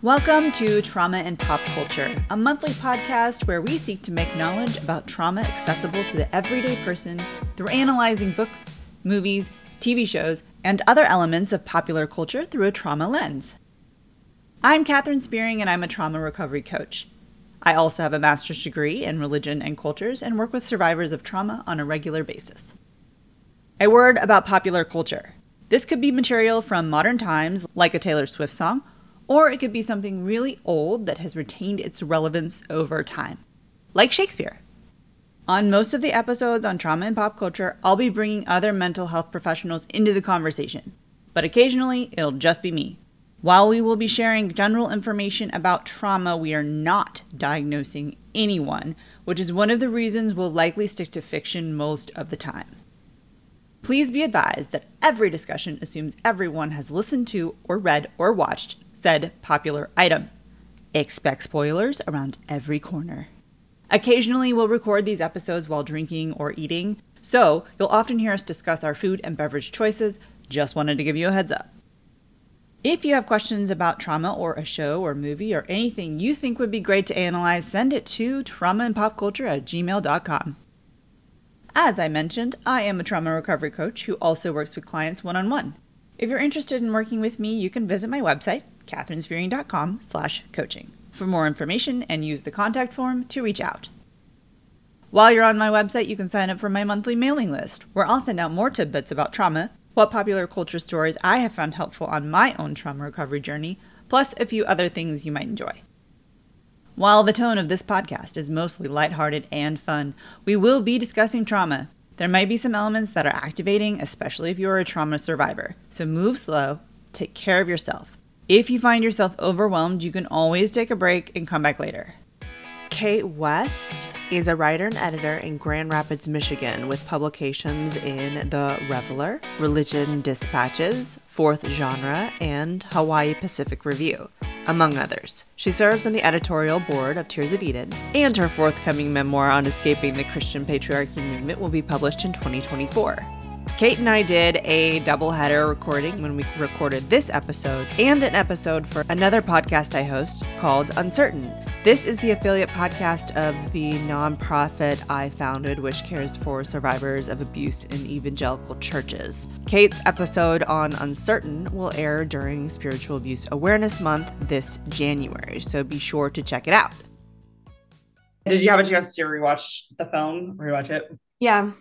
Welcome to Trauma and Pop Culture, a monthly podcast where we seek to make knowledge about trauma accessible to the everyday person through analyzing books, movies, TV shows, and other elements of popular culture through a trauma lens. I'm Katherine Spearing, and I'm a trauma recovery coach. I also have a master's degree in religion and cultures and work with survivors of trauma on a regular basis. A word about popular culture. This could be material from modern times, like a Taylor Swift song, or it could be something really old that has retained its relevance over time, like Shakespeare. On most of the episodes on trauma and pop culture, I'll be bringing other mental health professionals into the conversation, but occasionally it'll just be me. While we will be sharing general information about trauma, we are not diagnosing anyone, which is one of the reasons we'll likely stick to fiction most of the time. Please be advised that every discussion assumes everyone has listened to or read or watched said popular item. Expect spoilers around every corner. Occasionally, we'll record these episodes while drinking or eating, so you'll often hear us discuss our food and beverage choices. Just wanted to give you a heads up. If you have questions about trauma or a show or movie or anything you think would be great to analyze, send it to traumaandpopculture at gmail.com. As I mentioned, I am a trauma recovery coach who also works with clients one on one. If you're interested in working with me, you can visit my website, katherinespearing.com slash coaching for more information and use the contact form to reach out. While you're on my website, you can sign up for my monthly mailing list, where I'll send out more tidbits about trauma, what popular culture stories I have found helpful on my own trauma recovery journey, plus a few other things you might enjoy. While the tone of this podcast is mostly lighthearted and fun, we will be discussing trauma. There might be some elements that are activating, especially if you're a trauma survivor. So move slow, take care of yourself. If you find yourself overwhelmed, you can always take a break and come back later. Cait West is a writer and editor in Grand Rapids, Michigan, with publications in The Reveler, Religion Dispatches, Fourth Genre, and Hawaii Pacific Review, among others. She serves on the editorial board of Tears of Eden, and her forthcoming memoir on escaping the Christian patriarchy movement will be published in 2024. Cait and I did a doubleheader recording when we recorded this episode and an episode for another podcast I host called Uncertain. This is the affiliate podcast of the nonprofit I founded, which cares for survivors of abuse in evangelical churches. Cait's episode on Uncertain will air during Spiritual Abuse Awareness Month this January, so be sure to check it out. Did you have a chance to rewatch the film? Rewatch it? Yeah. Mm.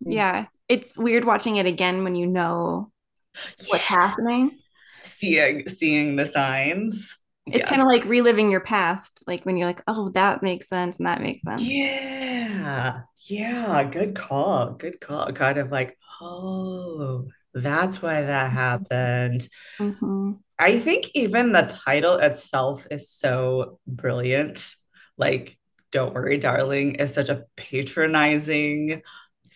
Yeah it's weird watching it again when you know yeah. what's happening. Seeing seeing the signs. It's yeah. kind of like reliving your past, like when you're like, oh, that makes sense and that makes sense. Yeah. Yeah. Good call. Good call. Kind of like, oh, that's why that happened. Mm-hmm. I think even the title itself is so brilliant. Like, don't worry, darling, is such a patronizing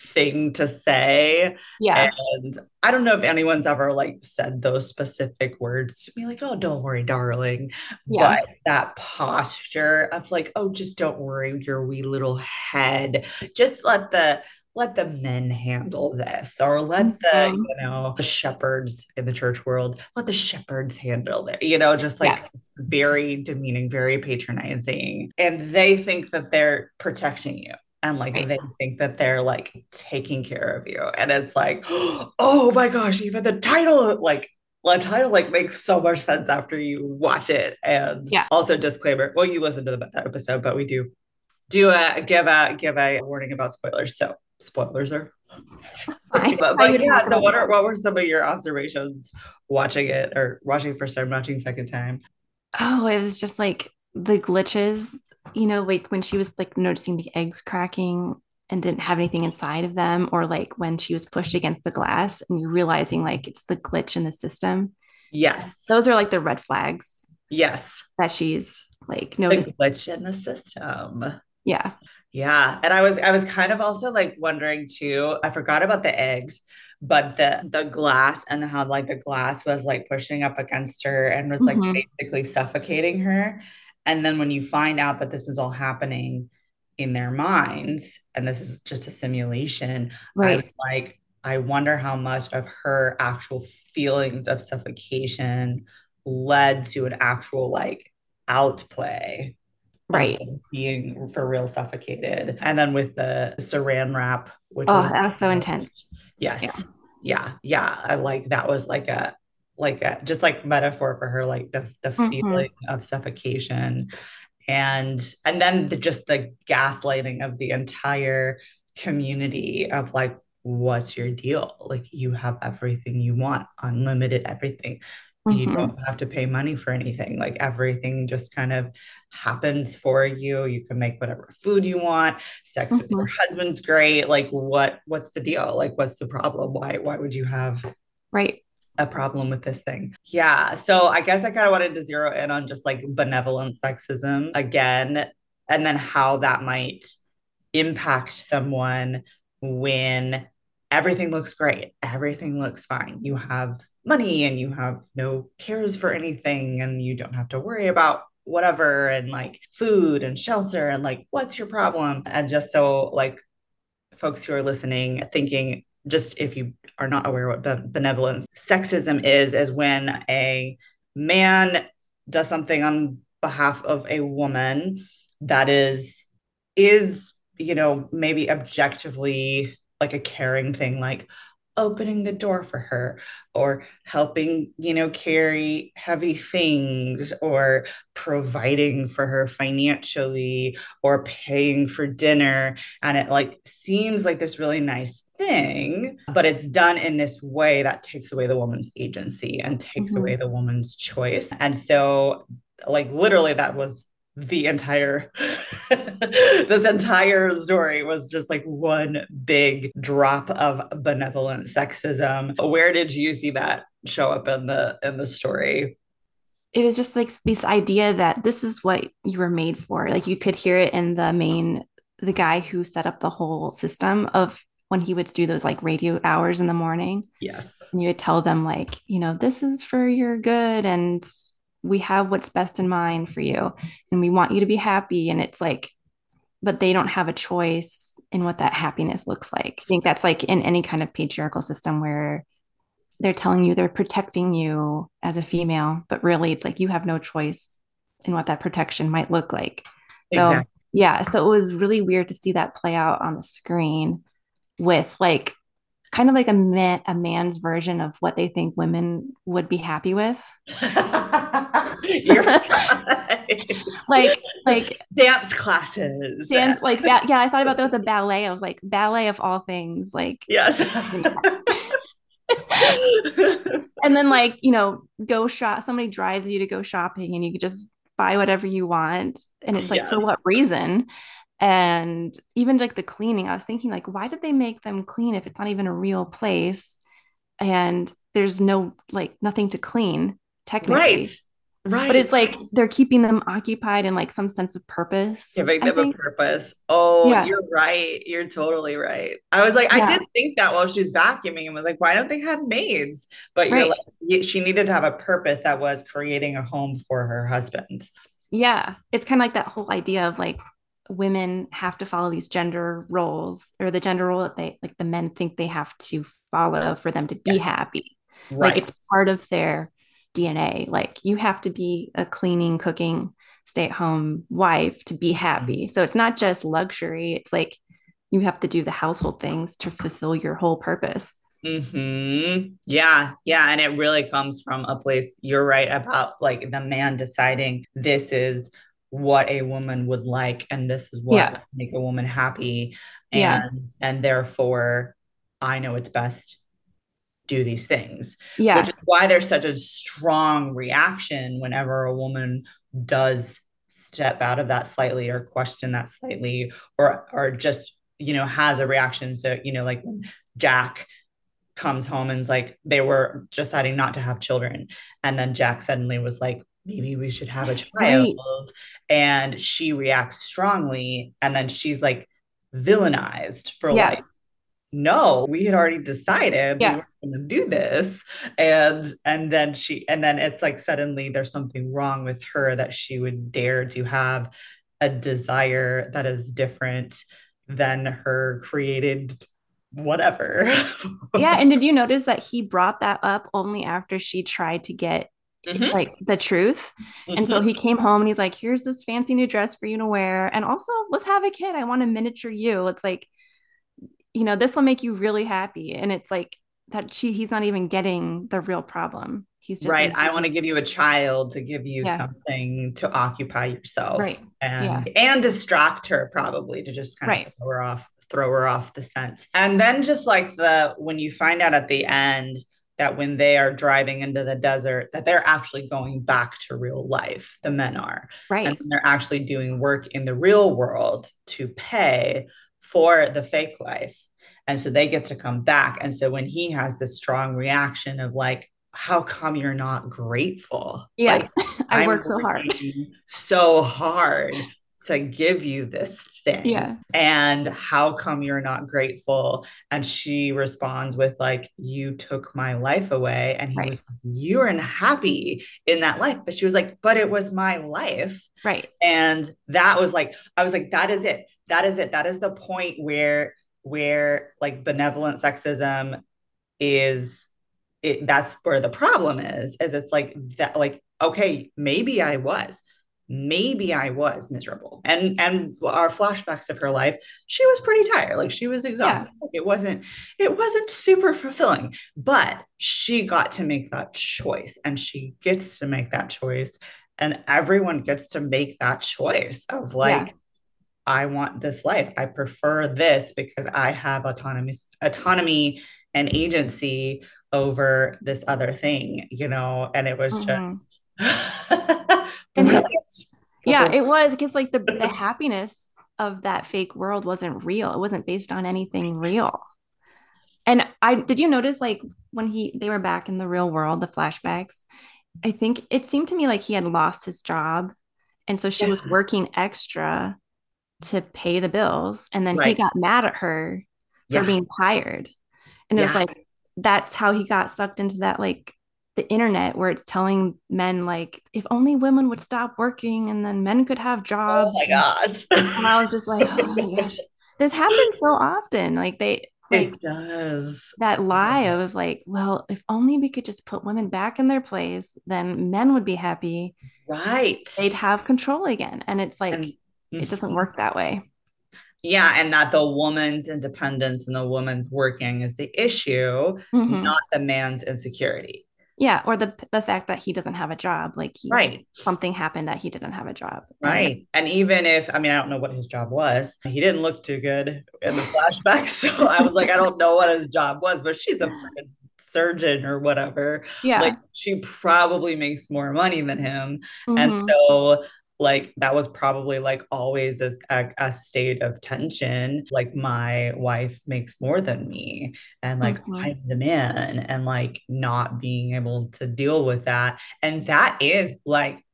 thing to say. Yeah. And I don't know if anyone's ever like said those specific words to me, like, oh, don't worry, darling. Yeah. But that posture of like, oh, just don't worry, your wee little head. Just let the let the men handle this or let the mm-hmm. you know the shepherds in the church world let the shepherds handle it you know just like yeah. very demeaning very patronizing and they think that they're protecting you and like right. they think that they're like taking care of you and it's like oh my gosh even the title like the title like makes so much sense after you watch it. And yeah. also disclaimer well you listen to the episode but we do do a give a give a warning about spoilers so spoilers are but, but yeah so what are what were some of your observations watching it or watching first time watching second time? Oh it was just like the glitches you know, like when she was like noticing the eggs cracking and didn't have anything inside of them, or like when she was pushed against the glass and you're realizing like it's the glitch in the system. Yes. Those are like the red flags. Yes. That she's like noticing. The glitch in the system. Yeah. Yeah. And I was I was kind of also like wondering too, I forgot about the eggs, but the the glass and how like the glass was like pushing up against her and was like mm-hmm. basically suffocating her. And then when you find out that this is all happening in their minds and this is just a simulation, right. I like, I wonder how much of her actual feelings of suffocation led to an actual like outplay right. being for real suffocated. And then with the saran wrap which oh was that was so intense. Yes. Yeah. yeah. Yeah. I like that was like a like a just like metaphor for her like the the mm-hmm. feeling of suffocation and and then the, just the gaslighting of the entire community of like what's your deal like you have everything you want unlimited everything mm-hmm. you don't have to pay money for anything like everything just kind of happens for you you can make whatever food you want sex mm-hmm. with your mm-hmm. husband's great like what what's the deal like what's the problem why why would you have right a problem with this thing. Yeah. So I guess I kind of wanted to zero in on just like benevolent sexism again, and then how that might impact someone when everything looks great, everything looks fine. You have money and you have no cares for anything, and you don't have to worry about whatever and like food and shelter and like what's your problem and just so like folks who are listening thinking just if you are not aware what the benevolent sexism is, is when a man does something on behalf of a woman that is is you know maybe objectively like a caring thing like opening the door for her or helping you know carry heavy things or providing for her financially or paying for dinner. And it like seems like this really nice thing but it's done in this way that takes away the woman's agency and takes mm-hmm. away the woman's choice. And so like literally that was the entire this entire story was just like one big drop of benevolent sexism. Where did you see that show up in the in the story? It was just like this idea that this is what you were made for. Like you could hear it in the main the guy who set up the whole system of when he would do those like radio hours in the morning. Yes. And you would tell them like you know this is for your good and we have what's best in mind for you and we want you to be happy. And it's like but they don't have a choice in what that happiness looks like. I think that's like in any kind of patriarchal system where they're telling you they're protecting you as a female but really it's like you have no choice in what that protection might look like. So exactly. yeah so it was really weird to see that play out on the screen with like kind of like a man, a man's version of what they think women would be happy with. like like dance classes. Dance like that. Yeah, I thought about that with a ballet. I was like, ballet of all things. Like yes. and then like, you know, go shop somebody drives you to go shopping and you could just buy whatever you want. And it's like, yes. for what reason? And even like the cleaning i was thinking like why did they make them clean if it's not even a real place? And there's no like nothing to clean technically. Right. Right but it's like they're keeping them occupied in like some sense of purpose giving them a purpose. Oh yeah. you're right. You're totally right. I was like yeah. i did think that while she was vacuuming and was like why don't they have maids? But you're like she needed to have a purpose that was creating a home for her husband. Yeah. It's kind of like that whole idea of like women have to follow these gender roles or the gender role that they like the men think they have to follow for them to be yes. happy. Right. Like it's part of their DNA. Like you have to be a cleaning, cooking, stay at home wife to be happy. So it's not just luxury. It's like you have to do the household things to fulfill your whole purpose. Hmm. Yeah. Yeah. And it really comes from a place. You're right about like the man deciding this is what a woman would like and this is what yeah. make a woman happy and yeah. and therefore i know it's best do these things yeah which is why there's such a strong reaction whenever a woman does step out of that slightly or question that slightly or or just you know has a reaction so you know like when jack comes home and's like they were deciding not to have children and then jack suddenly was like maybe we should have a child right. and she reacts strongly and then she's like villainized for yeah. like no we had already decided yeah. we were going to do this and and then she and then it's like suddenly there's something wrong with her that she would dare to have a desire that is different than her created whatever yeah and did you notice that he brought that up only after she tried to get mm-hmm. like the truth. Mm-hmm. And so mm-hmm. he came home and he's like, here's this fancy new dress for you to wear. And also, let's have a kid. I want a miniature you. It's like, you know, this will make you really happy. And it's like that she he's not even getting the real problem. He's just right. I want to give you a child to give you yeah. something to occupy yourself. Right. And yeah. and distract her probably to just kind right. of throw her off, throw her off the scent. And then just like the when you find out at the end that when they are driving into the desert that they're actually going back to real life the men are. Right. and they're actually doing work in the real world to pay for the fake life. And so they get to come back. And so when he has this strong reaction of like how come you're not grateful? Yeah. Like, i work so hard. so hard to give you this thing. Yeah. And how come you're not grateful? And she responds with, like, you took my life away. And he right. was like, you were unhappy in that life. But she was like, but it was my life. Right. And that was like, I was like, that is it. That is it. That is the point where, where like benevolent sexism is it that's where the problem is is it's like that like okay maybe i was maybe I was miserable. And and our flashbacks of her life, she was pretty tired. Like she was exhausted. Yeah. It wasn't it wasn't super fulfilling, but she got to make that choice and she gets to make that choice and everyone gets to make that choice of like yeah. I want this life. I prefer this because I have autonomy autonomy and agency over this other thing, you know, and it was mm-hmm. just yeah, it was because like the the happiness of that fake world wasn't real. It wasn't based on anything real. And I did you notice like when he they were back in the real world, the flashbacks, I think it seemed to me like he had lost his job. And so she yeah. was working extra to pay the bills. And then right. he got mad at her for yeah. being tired. And it yeah. was like that's how he got sucked into that like the internet where it's telling men like if only women would stop working and then men could have jobs. Oh my gosh. and I was just like, oh my gosh. This happens so often. Like they like it does. That lie of like, well, if only we could just put women back in their place, then men would be happy. Right. They'd have control again. And it's like and, it doesn't mm-hmm. work that way. Yeah, and that the woman's independence and the woman's working is the issue, mm-hmm. not the man's insecurity. Yeah, or the the fact that he doesn't have a job, like he, right, something happened that he didn't have a job, right. And, even if I mean, I don't know what his job was. He didn't look too good in the flashback, so I was like, I don't know what his job was, but she's a surgeon or whatever. Yeah, like she probably makes more money than him, mm-hmm. and so like that was probably like always a, a, state of tension like my wife makes more than me and like mm-hmm. i'm the man and like not being able to deal with that and that is like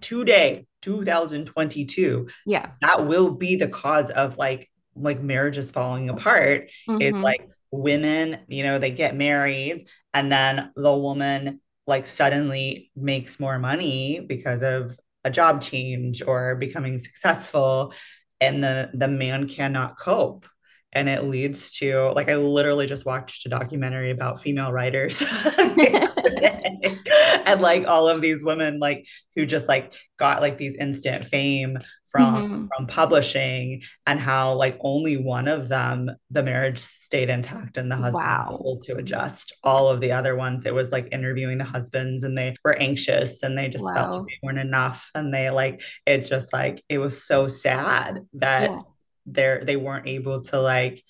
today 2022 yeah that will be the cause of like like marriages falling apart mm-hmm. is like women you know they get married and then the woman like suddenly makes more money because of a job change or becoming successful and the the man cannot cope and it leads to like I literally just watched a documentary about female writers and like all of these women like who just like got like these instant fame from mm-hmm. from publishing and how like only one of them the marriage stayed intact and the husband wow. was able to adjust all of the other ones it was like interviewing the husbands and they were anxious and they just wow. felt like they weren't enough and they like it just like it was so sad that yeah. They're they weren't able to like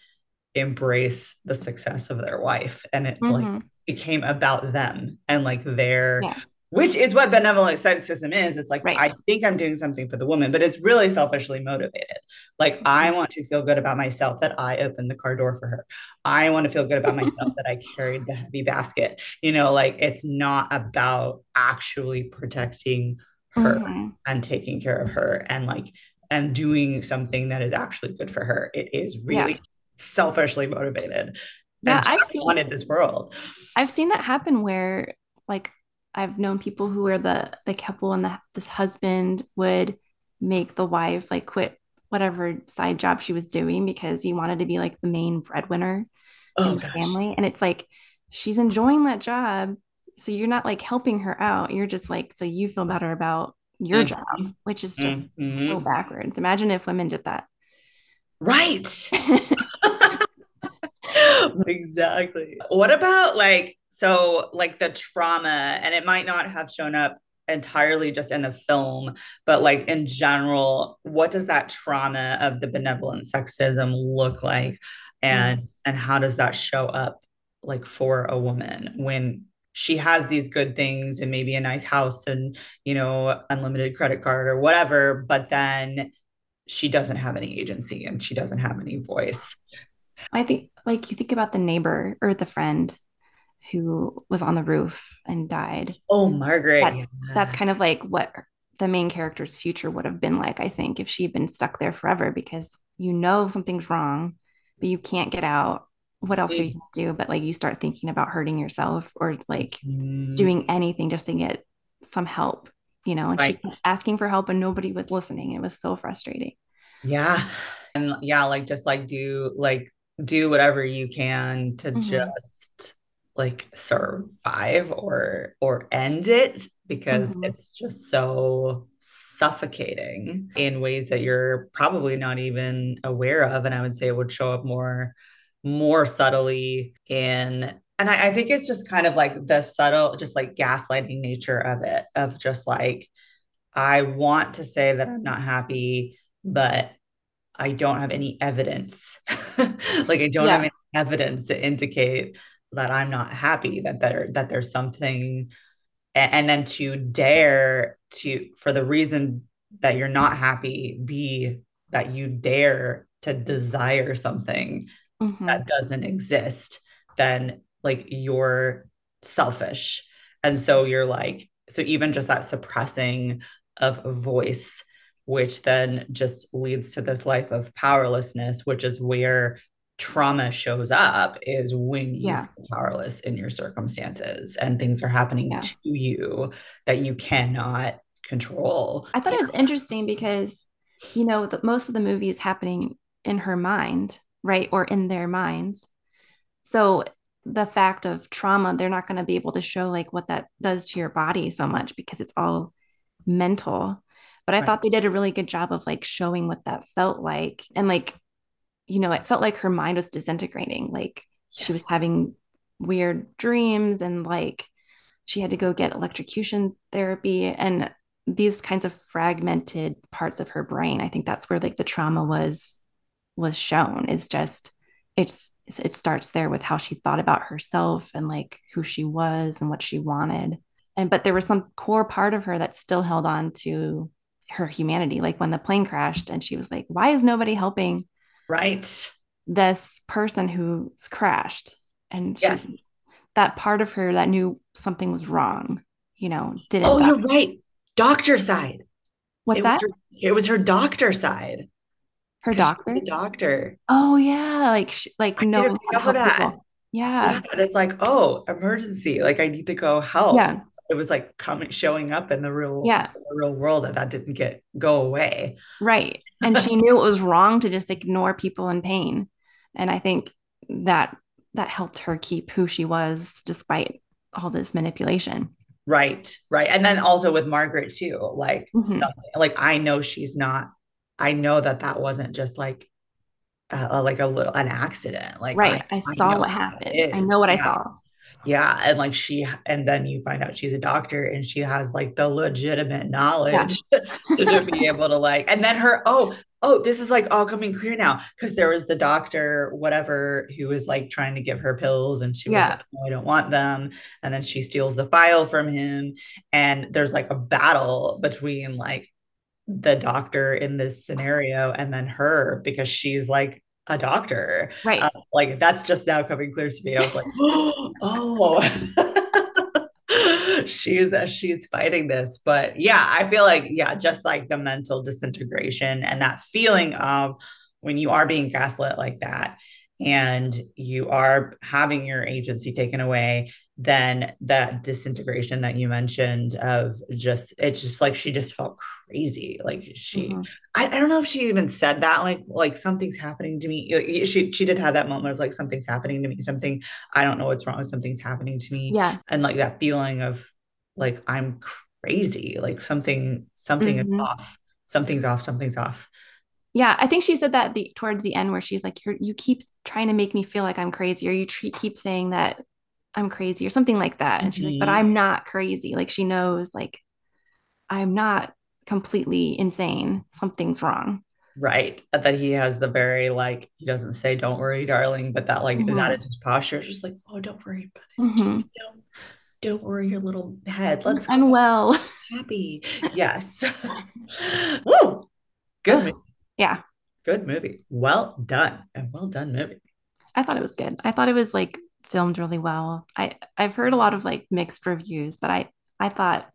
embrace the success of their wife and it mm-hmm. like became about them and like their yeah which is what benevolent sexism is. It's like, right. I think I'm doing something for the woman, but it's really selfishly motivated. Like, mm-hmm. I want to feel good about myself that I opened the car door for her. I want to feel good about myself that I carried the heavy basket. You know, like, it's not about actually protecting her mm-hmm. and taking care of her and like, and doing something that is actually good for her. It is really yeah. selfishly motivated. Yeah, I've seen, wanted this world. I've seen that happen where like I've known people who were the the couple and the this husband would make the wife like quit whatever side job she was doing because he wanted to be like the main breadwinner oh, in the family. And it's like she's enjoying that job. so you're not like helping her out you're just like so you feel better about your mm-hmm. job which is just mm-hmm. so backwards imagine if women did that right exactly what about like so like the trauma and it might not have shown up entirely just in the film but like in general what does that trauma of the benevolent sexism look like and mm. and how does that show up like for a woman when she has these good things and maybe a nice house and you know unlimited credit card or whatever but then she doesn't have any agency and she doesn't have any voice. I think like you think about the neighbor or the friend who was on the roof and died. Oh margaret that's, yeah. that's kind of like what the main character's future would have been like i think if she'd been stuck there forever because you know something's wrong but you can't get out what else are you gonna do? But like you start thinking about hurting yourself or like mm. doing anything just to get some help, you know, and right. she asking for help and nobody was listening. It was so frustrating. Yeah. And yeah, like just like do like do whatever you can to mm-hmm. just like survive or or end it because mm-hmm. it's just so suffocating in ways that you're probably not even aware of and i would say it would show up more more subtly in and I, I, think it's just kind of like the subtle just like gaslighting nature of it of just like i want to say that i'm not happy but i don't have any evidence like i don't yeah. have any evidence to indicate that i'm not happy that there that there's something and, and then to dare to for the reason that you're not happy be that you dare to desire something mm-hmm. that doesn't exist, then like you're selfish. And so you're like, so even just that suppressing of voice, which then just leads to this life of powerlessness, which is where trauma shows up is when you yeah. feel powerless in your circumstances and things are happening yeah. to you that you cannot control. I thought it was interesting because, you know, the, most of the movie is happening in her mind right? Or in their minds. So the fact of trauma, they're not going to be able to show like what that does to your body so much because it's all mental. But I right. thought they did a really good job of like showing what that felt like. And like, you know, it felt like her mind was disintegrating. Like yes. she was having weird dreams and like she had to go get electrocution therapy and these kinds of fragmented parts of her brain. I think that's where like the trauma was was shown is just it's it starts there with how she thought about herself and like who she was and what she wanted. And but there was some core part of her that still held on to her humanity like when the plane crashed and she was like why is nobody helping right. this person who's crashed? And yes. that part of her that knew something was wrong you know didn't oh you're right. Doctor side. What's it that? was her, it was her doctor side her doctor? doctor. Oh yeah like like I no yeah. yeah and it's like oh emergency like i need to go help. Yeah. It was like coming showing up in the real yeah. the real world and that didn't get go away. Right. And she knew it was wrong to just ignore people in pain. And i think that that helped her keep who she was despite all this manipulation. Right right. And then also with margaret too like mm-hmm. something like i know she's not I know that that wasn't just like uh, like a little an accident. Like right, I, I saw I what happened. I know what yeah. I saw. Yeah, and like she, and then you find out she's a doctor, and she has like the legitimate knowledge yeah. to be able to like, and then her oh oh this is like all coming clear now because there was the doctor whatever who was like trying to give her pills and she was yeah. like no, I don't want them and then she steals the file from him and there's like a battle between like the doctor in this scenario and then her because she's like a doctor. Right. Uh, like that's just now coming clear to me. I was like, oh, she's uh, she's fighting this. But yeah, I feel like, yeah, just like the mental disintegration and that feeling of when you are being gaslit like that and you are having your agency taken away then that disintegration that you mentioned of just it's just like she just felt crazy. Like she mm-hmm. I, I don't know if she even said that like like something's happening to me. She she did have that moment of like something's happening to me something i don't know what's wrong with something's happening to me. Yeah. And like that feeling of like i'm crazy like something something mm-hmm. is off something's off something's off. Yeah i think she said that the towards the end where she's like you you keep trying to make me feel like i'm crazy or you tre- keep saying that i'm crazy or something like that and she's mm-hmm. like but mm-hmm. i'm not crazy like she knows like i'm not completely insane something's wrong right that he has the very like he doesn't say don't worry darling but that like mm-hmm. that is his posture it's just like oh don't worry about it mm-hmm. just don't don't worry your little head let's I'm well happy yes Woo! good yeah. Good movie. Well done. And well done movie. I thought it was good. I thought it was like filmed really well. I I've heard a lot of like mixed reviews, but I I thought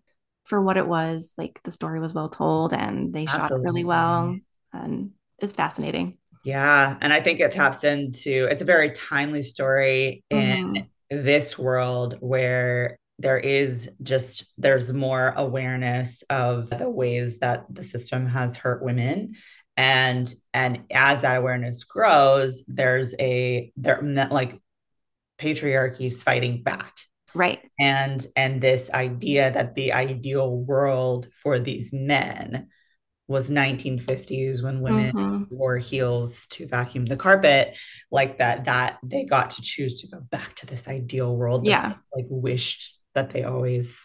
for what it was, like the story was well told and they Absolutely. shot really well and it's fascinating. Yeah, and I think it taps into it's a very timely story in mm-hmm. this world where there is just there's more awareness of the ways that the system has hurt women and and as that awareness grows there's a there like patriarchy's fighting back. Right. And and this idea that the ideal world for these men was 1950s when women mm-hmm. wore heels to vacuum the carpet like that that they got to choose to go back to this ideal world yeah. like wished that they always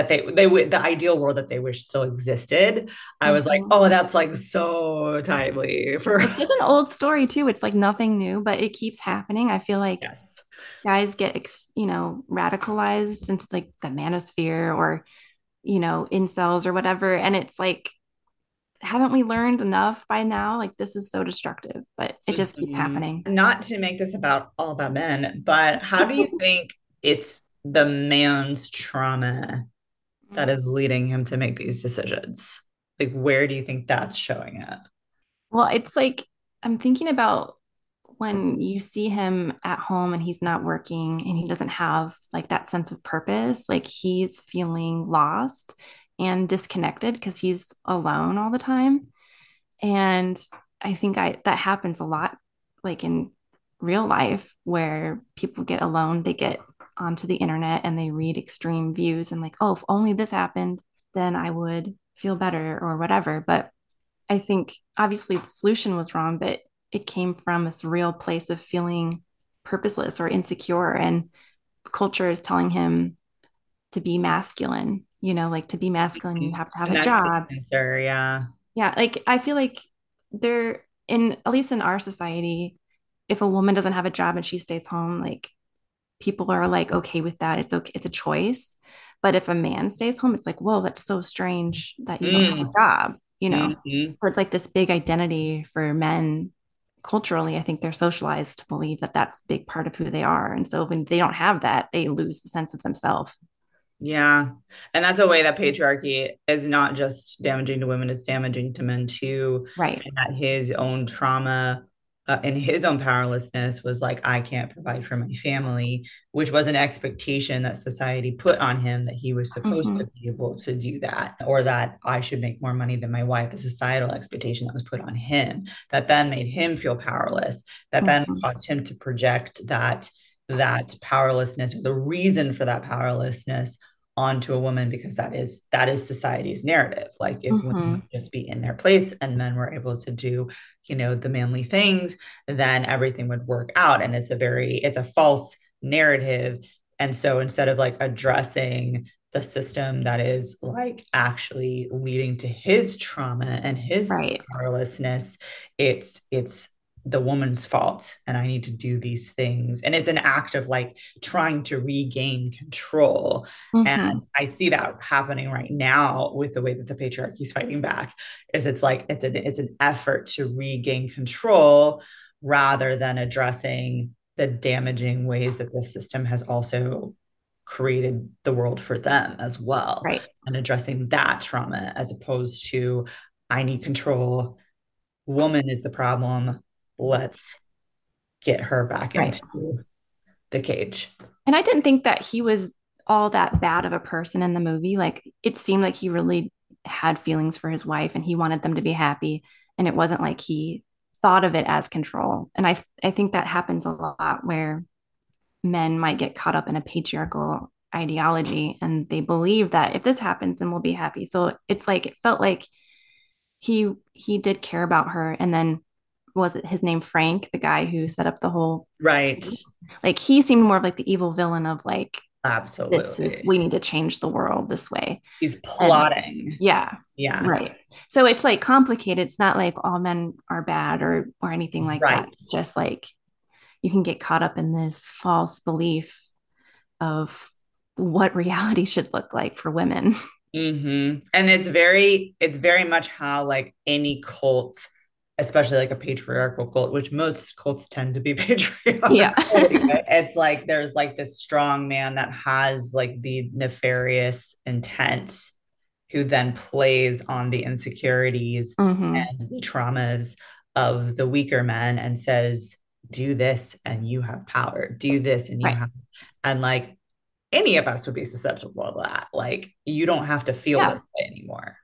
that they they would the ideal world that they wish still existed. I was like, mm-hmm. oh, that's like so timely for it's an old story too. It's like nothing new, but it keeps happening. I feel like yes. guys get you know radicalized into like the manosphere or you know incels or whatever, and it's like haven't we learned enough by now like this is so destructive but it just keeps mm-hmm. happening not to make this about all about men but how do you think it's the man's trauma that mm. is leading him to make these decisions? Like, where do you think that's showing up? Well, it's like I'm thinking about when you see him at home and he's not working and he doesn't have like that sense of purpose, like he's feeling lost and disconnected because he's alone all the time. And I think I that happens a lot like in real life where people get alone, they get onto the internet and they read extreme views and like, oh, if only this happened, then I would feel better or whatever. But I think obviously the solution was wrong, but it came from this real place of feeling purposeless or insecure. And culture is telling him to be masculine, you know, like to be masculine, you have to have a job. Answer, yeah. Yeah. Like I feel like there in at least in our society, if a woman doesn't have a job and she stays home, like people are like okay with that. It's okay. It's a choice. But if a man stays home, it's like, whoa, that's so strange that you mm. don't have a mm. job, you know? Mm-hmm. So it's like this big identity for men culturally. I think they're socialized to believe that that's a big part of who they are. And so when they don't have that, they lose the sense of themselves. Yeah. And that's a way that patriarchy is not just damaging to women, it's damaging to men too. Right. And that his own trauma uh, and his own powerlessness was like i can't provide for my family which was an expectation that society put on him that he was supposed mm-hmm. to be able to do that or that i should make more money than my wife the societal expectation that was put on him that then made him feel powerless that mm-hmm. then caused him to project that that powerlessness or the reason for that powerlessness onto a woman because that is that is society's narrative like if mm-hmm. women just be in their place and men were able to do you know the manly things then everything would work out and it's a very it's a false narrative and so instead of like addressing the system that is like actually leading to his trauma and his right. powerlessness it's it's the woman's fault and I need to do these things. And it's an act of like trying to regain control. Mm-hmm. And I see that happening right now with the way that the patriarchy is fighting back is it's like it's an it's an effort to regain control rather than addressing the damaging ways that the system has also created the world for them as well. Right. And addressing that trauma as opposed to I need control. Woman is the problem let's get her back right. into the cage. And I didn't think that he was all that bad of a person in the movie. Like it seemed like he really had feelings for his wife and he wanted them to be happy. And it wasn't like he thought of it as control. And I I think that happens a lot where men might get caught up in a patriarchal ideology and they believe that if this happens then we'll be happy. So it's like it felt like he he did care about her and then was it his name Frank, the guy who set up the whole right. Like he seemed more of like the evil villain of like absolutely is, we need to change the world this way. He's plotting. And, yeah. Yeah. Right. So it's like complicated. It's not like all men are bad or or anything like right. that. It's just like you can get caught up in this false belief of what reality should look like for women. Mm-hmm. And it's very, it's very much how like any cult especially like a patriarchal cult, which most cults tend to be patriarchal. Yeah. it's like there's like this strong man that has like the nefarious intent who then plays on the insecurities mm-hmm. and the traumas of the weaker men and says, do this and you have power, do this and you right. have, and like any of us would be susceptible to that. Like you don't have to feel yeah. this way anymore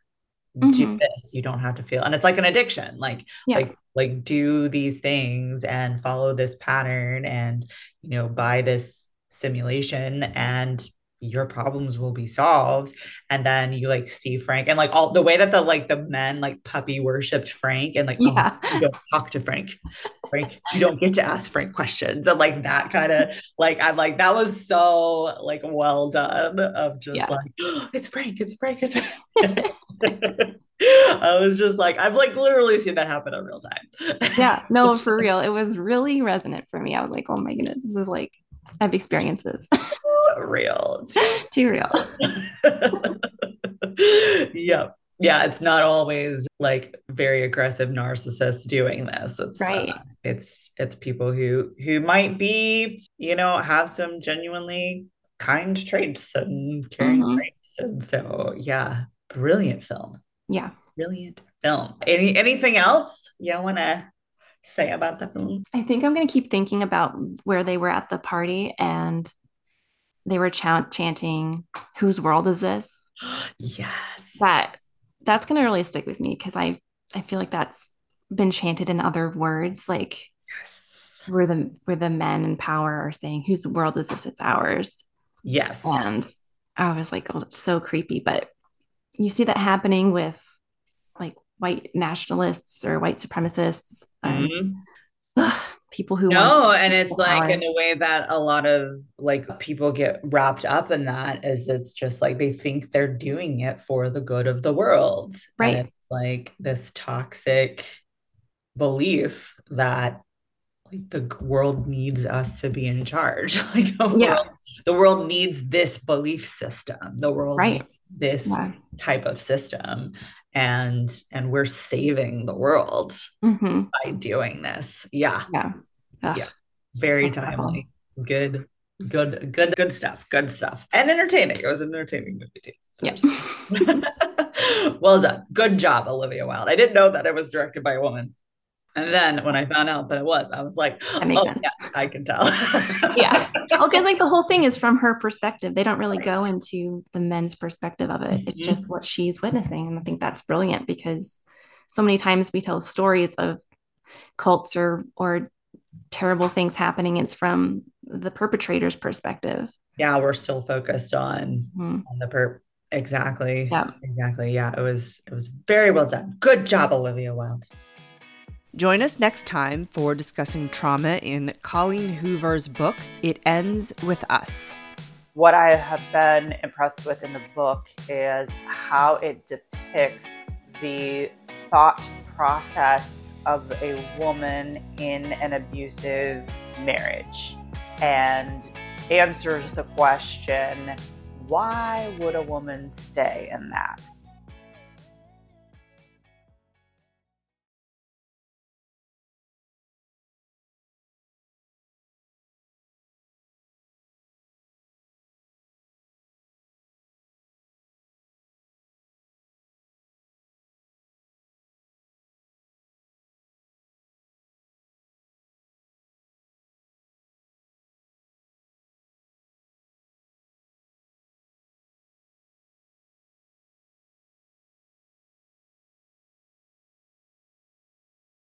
mm-hmm. do this you don't have to feel and it's like an addiction like yeah. like like do these things and follow this pattern and you know buy this simulation and your problems will be solved and then you like see frank and like all the way that the like the men like puppy worshipped frank and like oh, yeah. oh, you don't talk to frank frank you don't get to ask frank questions and like that kind of like i'm like that was so like well done of just yeah. like oh, it's frank it's frank it's I was just like, I've like literally seen that happen in real time. yeah, no, for real. It was really resonant for me. I was like, oh my goodness, this is like, I've experienced this. real. Too real. yeah. Yeah, it's not always like very aggressive narcissists doing this. It's right. Uh, it's it's people who who might be, you know, have some genuinely kind traits and caring mm-hmm. traits. And so yeah, brilliant film. Yeah. Brilliant film. Any anything else you want to say about the film? I think I'm going to keep thinking about where they were at the party and they were ch- chanting, "Whose world is this?" yes. That that's going to really stick with me because I I feel like that's been chanted in other words, like yes. where the where the men in power are saying, "Whose world is this? It's ours." Yes. And I was like, "Oh, it's so creepy," but you see that happening with like white nationalists or white supremacists mm-hmm. people who no and it's like power. in a way that a lot of like people get wrapped up in that is it's just like they think they're doing it for the good of the world right like this toxic belief that like the world needs us to be in charge like the, yeah. world, the world needs this belief system the world right this yeah. type of system and and we're saving the world mm-hmm. by doing this. Yeah. Yeah. Ugh. yeah. Very so timely. Good good good good stuff good stuff. And entertaining. It was an entertaining movie too. Yeah. well done. Good job olivia wilde. I didn't know that it was directed by a woman and then when I found out that it was, I was like, oh, sense. yeah, I can tell. yeah. Well, because like the whole thing is from her perspective. They don't really right. go into the men's perspective of it. Mm-hmm. It's just what she's witnessing. And I think that's brilliant because so many times we tell stories of cults or or terrible things happening. It's from the perpetrator's perspective. Yeah, we're still focused on mm-hmm. on the perp. Exactly. Yeah. Exactly. Yeah. It was it was very well done. Good job, Olivia Wilde. Join us next time for discussing trauma in Colleen Hoover's book, It Ends With Us. What I have been impressed with in the book is how it depicts the thought process of a woman in an abusive marriage and answers the question why would a woman stay in that?